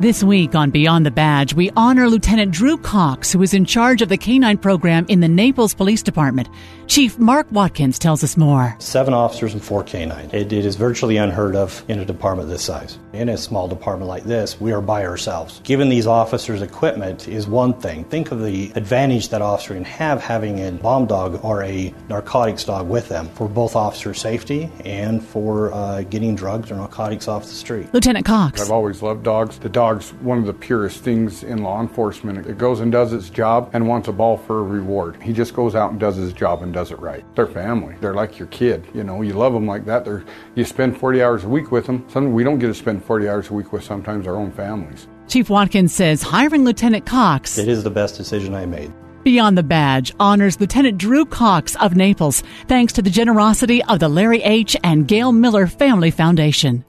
This week on Beyond the Badge, we honor Lieutenant Drew Cox, who is in charge of the canine program in the Naples Police Department. Chief Mark Watkins tells us more. Seven officers and four canines. It, it is virtually unheard of in a department this size. In a small department like this, we are by ourselves. Giving these officers equipment is one thing. Think of the advantage that officer can have having a bomb dog or a narcotics dog with them for both officer safety and for uh, getting drugs or narcotics off the street. Lieutenant Cox. I've always loved dogs. The dog dog's one of the purest things in law enforcement. It goes and does its job and wants a ball for a reward. He just goes out and does his job and does it right. They're family. They're like your kid. You know, you love them like that. They're, you spend 40 hours a week with them. Some we don't get to spend 40 hours a week with sometimes our own families. Chief Watkins says hiring Lieutenant Cox. It is the best decision I made. Beyond the Badge honors Lieutenant Drew Cox of Naples, thanks to the generosity of the Larry H. and Gail Miller Family Foundation.